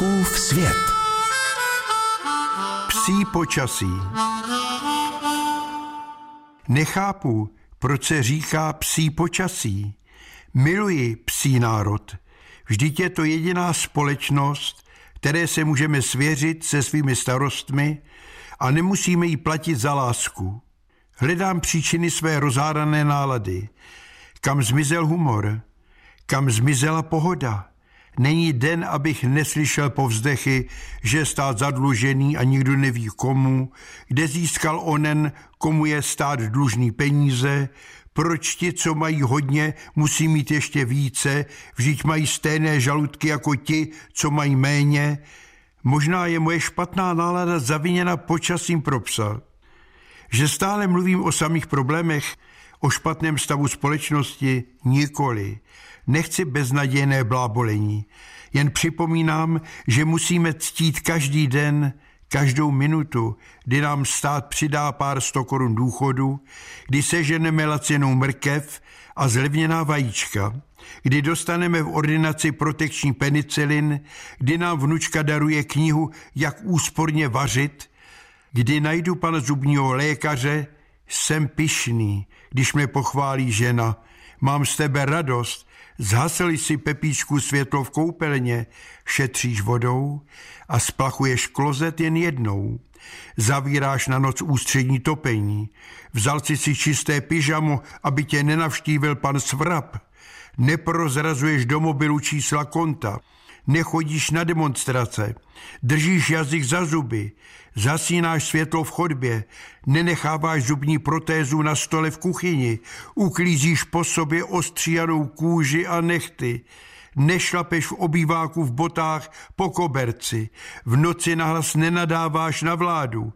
Fouskův svět. Psí počasí. Nechápu, proč se říká psí počasí. Miluji psí národ. Vždyť je to jediná společnost, které se můžeme svěřit se svými starostmi a nemusíme jí platit za lásku. Hledám příčiny své rozárané nálady. Kam zmizel humor? Kam zmizela pohoda? Není den, abych neslyšel povzdechy, že je stát zadlužený a nikdo neví komu, kde získal onen, komu je stát dlužný peníze, proč ti, co mají hodně, musí mít ještě více, vždyť mají stejné žaludky jako ti, co mají méně. Možná je moje špatná nálada zaviněna počasím pro psa. Že stále mluvím o samých problémech, o špatném stavu společnosti, nikoli. Nechci beznadějné blábolení. Jen připomínám, že musíme ctít každý den, každou minutu, kdy nám stát přidá pár sto korun důchodu, kdy seženeme lacinou mrkev a zlevněná vajíčka, kdy dostaneme v ordinaci protekční penicilin, kdy nám vnučka daruje knihu, jak úsporně vařit, kdy najdu pana zubního lékaře, jsem pišný, když mě pochválí žena. Mám z tebe radost, zhasli si pepíčku světlo v koupelně, šetříš vodou a splachuješ klozet jen jednou. Zavíráš na noc ústřední topení. Vzal si si čisté pyžamo, aby tě nenavštívil pan Svrap. Neprozrazuješ do mobilu čísla konta nechodíš na demonstrace, držíš jazyk za zuby, zasínáš světlo v chodbě, nenecháváš zubní protézu na stole v kuchyni, uklízíš po sobě ostříjanou kůži a nechty, nešlapeš v obýváku v botách po koberci, v noci nahlas nenadáváš na vládu,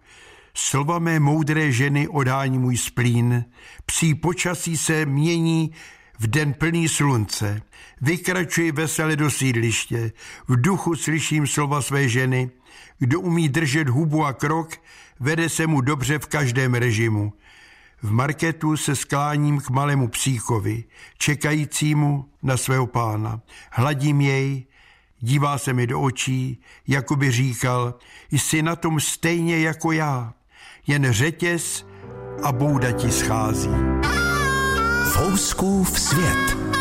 Slova mé moudré ženy odhání můj splín, psí počasí se mění v den plný slunce. Vykračuji vesele do sídliště. V duchu slyším slova své ženy. Kdo umí držet hubu a krok, vede se mu dobře v každém režimu. V marketu se skláním k malému psíkovi, čekajícímu na svého pána. Hladím jej, dívá se mi do očí, jako by říkal, jsi na tom stejně jako já, jen řetěz a bouda ti schází. Fouskův svět.